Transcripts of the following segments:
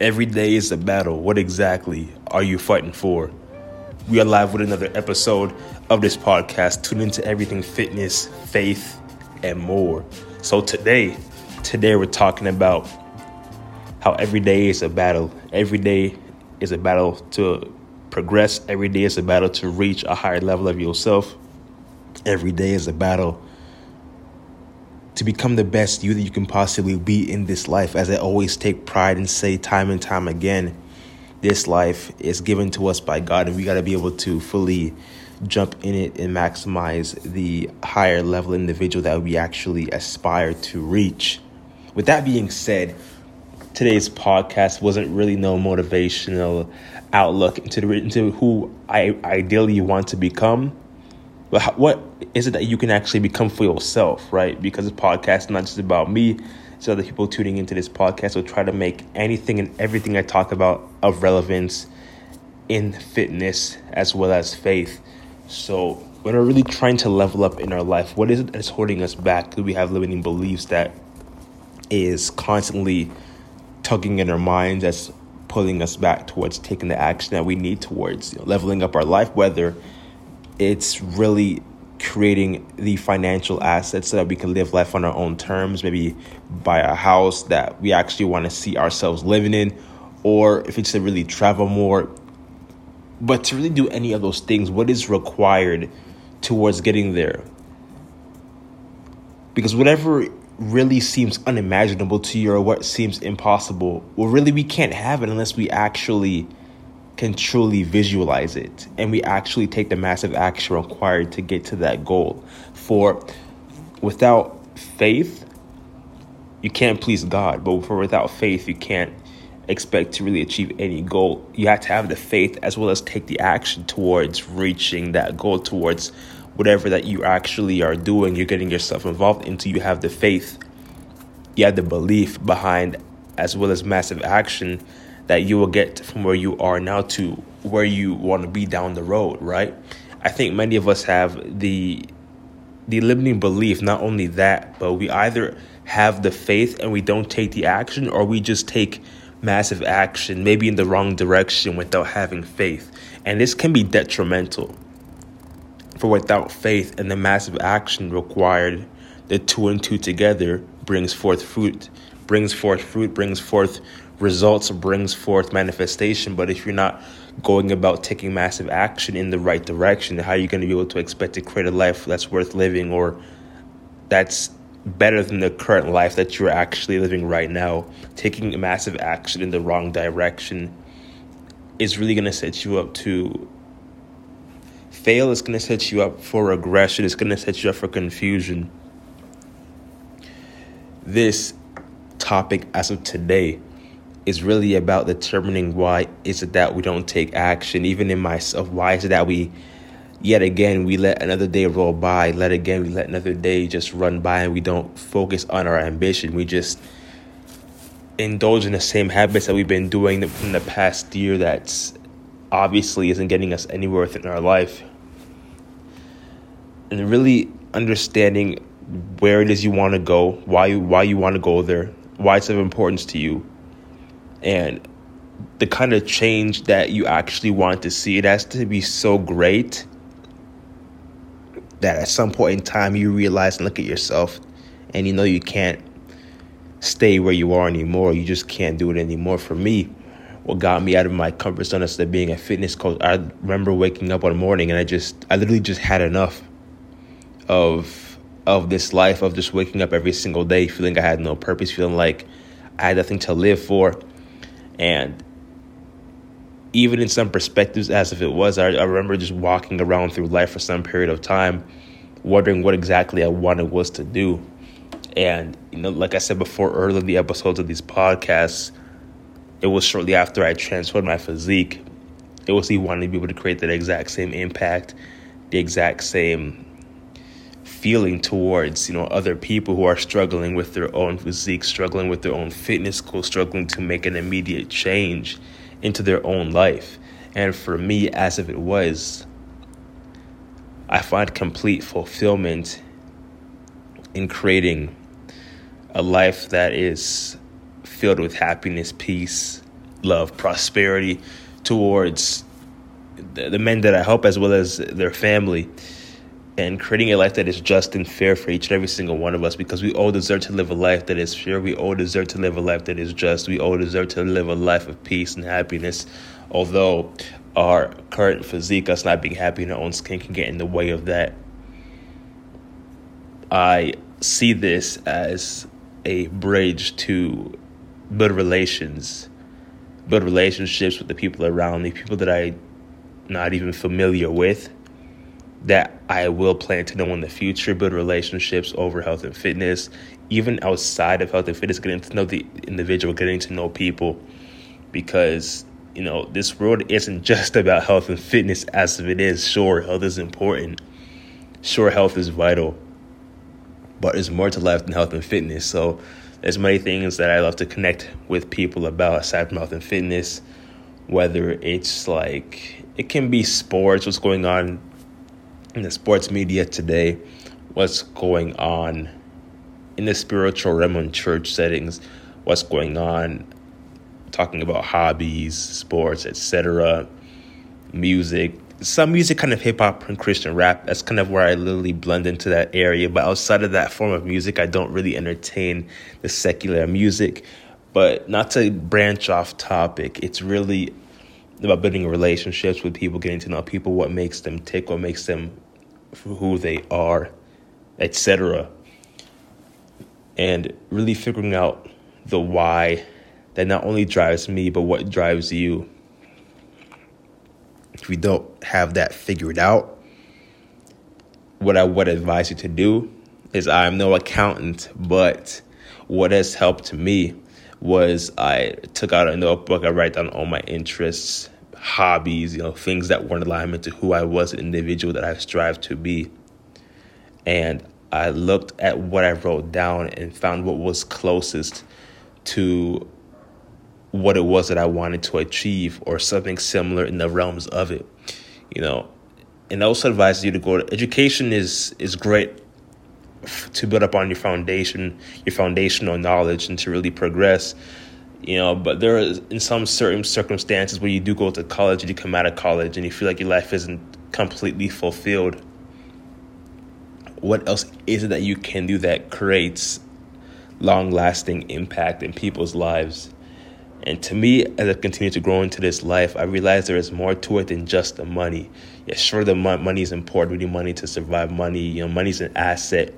Every day is a battle. What exactly are you fighting for? We are live with another episode of this podcast. Tune into everything fitness, faith, and more. So today, today we're talking about how every day is a battle. Every day is a battle to progress. Every day is a battle to reach a higher level of yourself. Every day is a battle to become the best you that you can possibly be in this life. As I always take pride and say time and time again, this life is given to us by God, and we got to be able to fully jump in it and maximize the higher level individual that we actually aspire to reach. With that being said, today's podcast wasn't really no motivational outlook into, the, into who I ideally want to become but what is it that you can actually become for yourself, right? Because this podcast is not just about me. It's other people tuning into this podcast will try to make anything and everything I talk about of relevance in fitness as well as faith. So when we're really trying to level up in our life, what is it that's holding us back? Do we have limiting beliefs that is constantly tugging in our minds that's pulling us back towards taking the action that we need towards you know, leveling up our life, whether it's really creating the financial assets so that we can live life on our own terms, maybe buy a house that we actually want to see ourselves living in, or if it's to really travel more. But to really do any of those things, what is required towards getting there? Because whatever really seems unimaginable to you or what seems impossible, well, really, we can't have it unless we actually can truly visualize it and we actually take the massive action required to get to that goal. For without faith, you can't please God, but for without faith, you can't expect to really achieve any goal. You have to have the faith as well as take the action towards reaching that goal, towards whatever that you actually are doing, you're getting yourself involved into. You have the faith, you have the belief behind, as well as massive action that you will get from where you are now to where you want to be down the road, right? I think many of us have the the limiting belief, not only that, but we either have the faith and we don't take the action or we just take massive action, maybe in the wrong direction without having faith. And this can be detrimental. For without faith and the massive action required, the two and two together brings forth fruit, brings forth fruit, brings forth results brings forth manifestation. But if you're not going about taking massive action in the right direction, how are you going to be able to expect to create a life that's worth living or that's better than the current life that you're actually living right now? Taking massive action in the wrong direction is really going to set you up to fail. It's going to set you up for regression. It's going to set you up for confusion. This topic, as of today, is really about determining why is it that we don't take action, even in myself. Why is it that we, yet again, we let another day roll by, let again, we let another day just run by, and we don't focus on our ambition. We just indulge in the same habits that we've been doing in the past year that's obviously isn't getting us anywhere within our life. And really understanding where it is you want to go, why you, why you want to go there, why it's of importance to you and the kind of change that you actually want to see it has to be so great that at some point in time you realize and look at yourself and you know you can't stay where you are anymore. You just can't do it anymore. For me what got me out of my comfort zone is instead being a fitness coach i remember waking up one morning and i just i literally just had enough of of this life of just waking up every single day feeling i had no purpose feeling like i had nothing to live for and even in some perspectives, as if it was, I, I remember just walking around through life for some period of time, wondering what exactly I wanted was to do. And, you know, like I said before, earlier in the episodes of these podcasts, it was shortly after I transformed my physique. It was me wanting to be able to create that exact same impact, the exact same feeling towards you know other people who are struggling with their own physique struggling with their own fitness goals struggling to make an immediate change into their own life. And for me as if it was i find complete fulfillment in creating a life that is filled with happiness peace love, prosperity towards the, men that I help as well as their family and creating a life that is just and fair for each and every single one of us because we all deserve to live a life that is fair. We all deserve to live a life that is just. We all deserve to live a life of peace and happiness. Although our current physique, us not being happy in our own skin, can get in the way of that. I see this as a bridge to build relations, build relationships with the people around me, people that I not even familiar with that I will plan to know in the future, build relationships over health and fitness, even outside of health and fitness, getting to know the individual, getting to know people, because you know this world isn't just about health and fitness as if it is. Sure, health is important. Sure, health is vital, but there's more to life than health and fitness. So there's many things that I love to connect with people about aside from health and fitness. Whether it's like it can be sports, what's going on in the sports media today, what's going on in the spiritual realm church settings, what's going on talking about hobbies, sports, etc., music. Some music, kind of hip hop and Christian rap. That's kind of where I literally blend into that area. But outside of that form of music, I don't really entertain the secular music. But not to branch off topic, it's really about building relationships with people, getting to know people, what makes them tick, what makes them who they are, etc. And really figuring out the why that not only drives me, but what drives you. If we don't have that figured out, what I would advise you to do is I'm no accountant, but what has helped me was I took out a notebook, I write down all my interests, hobbies, you know, things that were in alignment to who I was, an individual that I strive to be. And I looked at what I wrote down and found what was closest to what it was that I wanted to achieve or something similar in the realms of it. You know, and I also advise you to go to education is is great to build up on your foundation, your foundational knowledge and to really progress you know but there is in some certain circumstances where you do go to college and you come out of college and you feel like your life isn't completely fulfilled what else is it that you can do that creates long lasting impact in people's lives? And to me as i continue to grow into this life i realize there is more to it than just the money. Yeah sure the money is important. We need money to survive. Money you know money's an asset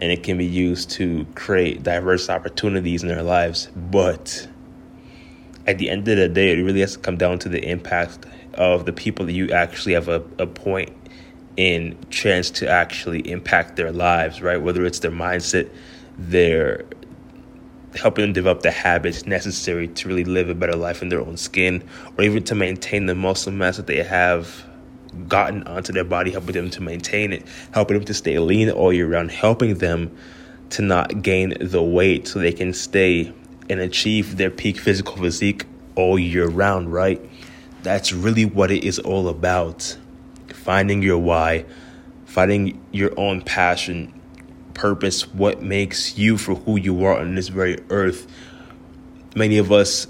and it can be used to create diverse opportunities in their lives but at the end of the day, it really has to come down to the impact of the people that you actually have a, a point in chance to actually impact their lives, right? Whether it's their mindset, their helping them develop the habits necessary to really live a better life in their own skin, or even to maintain the muscle mass that they have gotten onto their body, helping them to maintain it, helping them to stay lean all year round, helping them to not gain the weight so they can stay and achieve their peak physical physique all year round, right? That's really what it is all about. Finding your why, finding your own passion, purpose, what makes you for who you are on this very earth. Many of us,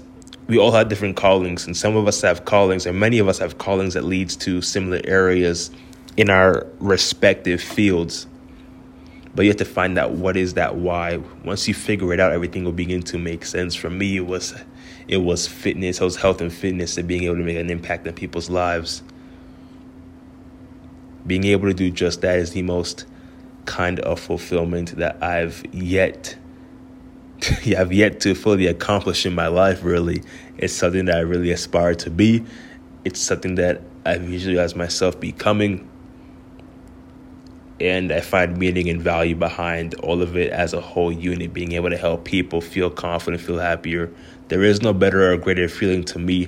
we all have different callings, and some of us have callings, and many of us have callings that leads to similar areas in our respective fields. But you have to find out what is that why. Once you figure it out everything will begin to make sense. For me it was it was fitness it was health and fitness and being able to make an impact in people's lives. Being able to do just that is the most kind of fulfillment that i've yet i've yet to fully accomplish in my life really it's something that i really aspire to be it's something that i visualize myself becoming and I find meaning and value behind all of it as a whole unit, being able to help people feel confident, feel happier. There is no better or greater feeling to me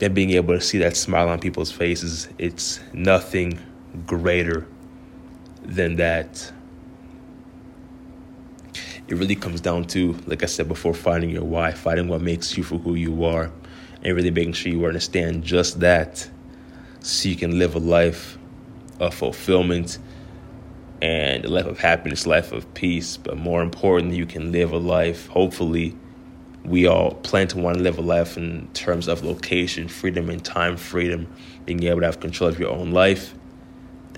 than being able to see that smile on people's faces. It's nothing greater than that. It really comes down to, like I said before, finding your why, finding what makes you for who you are, and really making sure you understand just that so you can live a life of fulfillment and a life of happiness, life of peace. But more importantly, you can live a life, hopefully, we all plan to want to live a life in terms of location, freedom, and time freedom, being able to have control of your own life,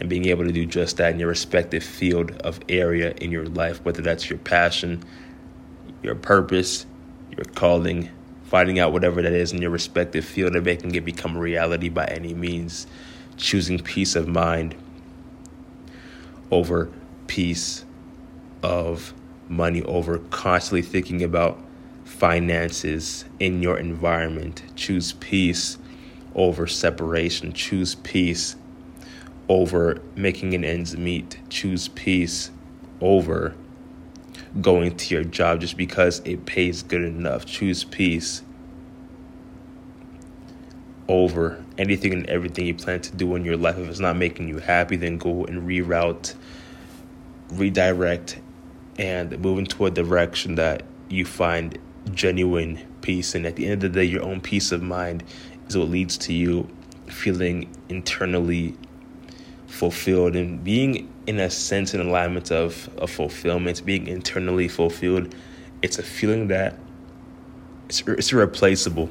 and being able to do just that in your respective field of area in your life, whether that's your passion, your purpose, your calling, finding out whatever that is in your respective field and making it become reality by any means, choosing peace of mind over peace of money, over constantly thinking about finances in your environment. Choose peace over separation. Choose peace over making an ends meet. Choose peace over going to your job just because it pays good enough. Choose peace over anything and everything you plan to do in your life. If it's not making you happy, then go and reroute, redirect, and move into a direction that you find genuine peace. And at the end of the day, your own peace of mind is what leads to you feeling internally fulfilled and being in a sense in alignment of, of fulfillment, being internally fulfilled. It's a feeling that it's, it's irreplaceable.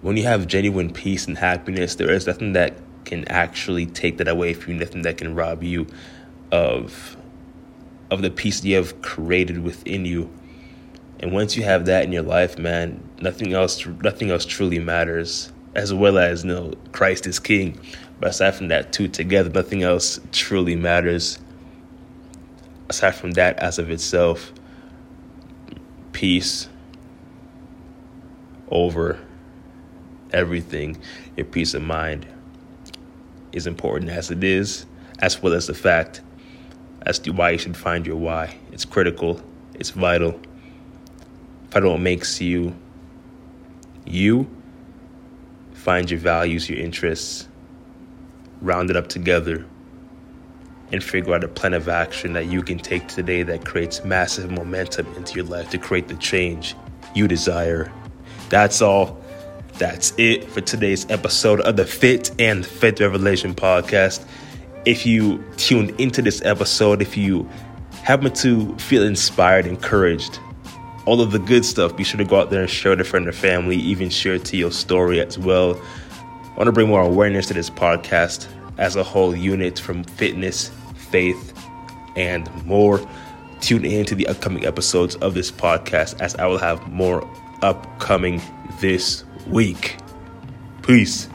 When you have genuine peace and happiness, there is nothing that can actually take that away from you, nothing that can rob you of of the peace you have created within you and once you have that in your life, man, nothing else nothing else truly matters. As well as you know, Christ is King. But aside from that two together, nothing else truly matters. Aside from that as of itself, peace over everything, your peace of mind is important as it is, as well as the fact as to why you should find your why. It's critical, it's vital. Find what makes you you. Find your values, your interests, round it up together, and figure out a plan of action that you can take today that creates massive momentum into your life to create the change you desire. That's all. That's it for today's episode of the Fit and Fit Revelation podcast. If you tuned into this episode, if you happen to feel inspired, encouraged, all of the good stuff, be sure to go out there and share it with friend or family, even share it to your story as well. I want to bring more awareness to this podcast as a whole unit from fitness, faith, and more. Tune in to the upcoming episodes of this podcast as I will have more upcoming this week. Peace.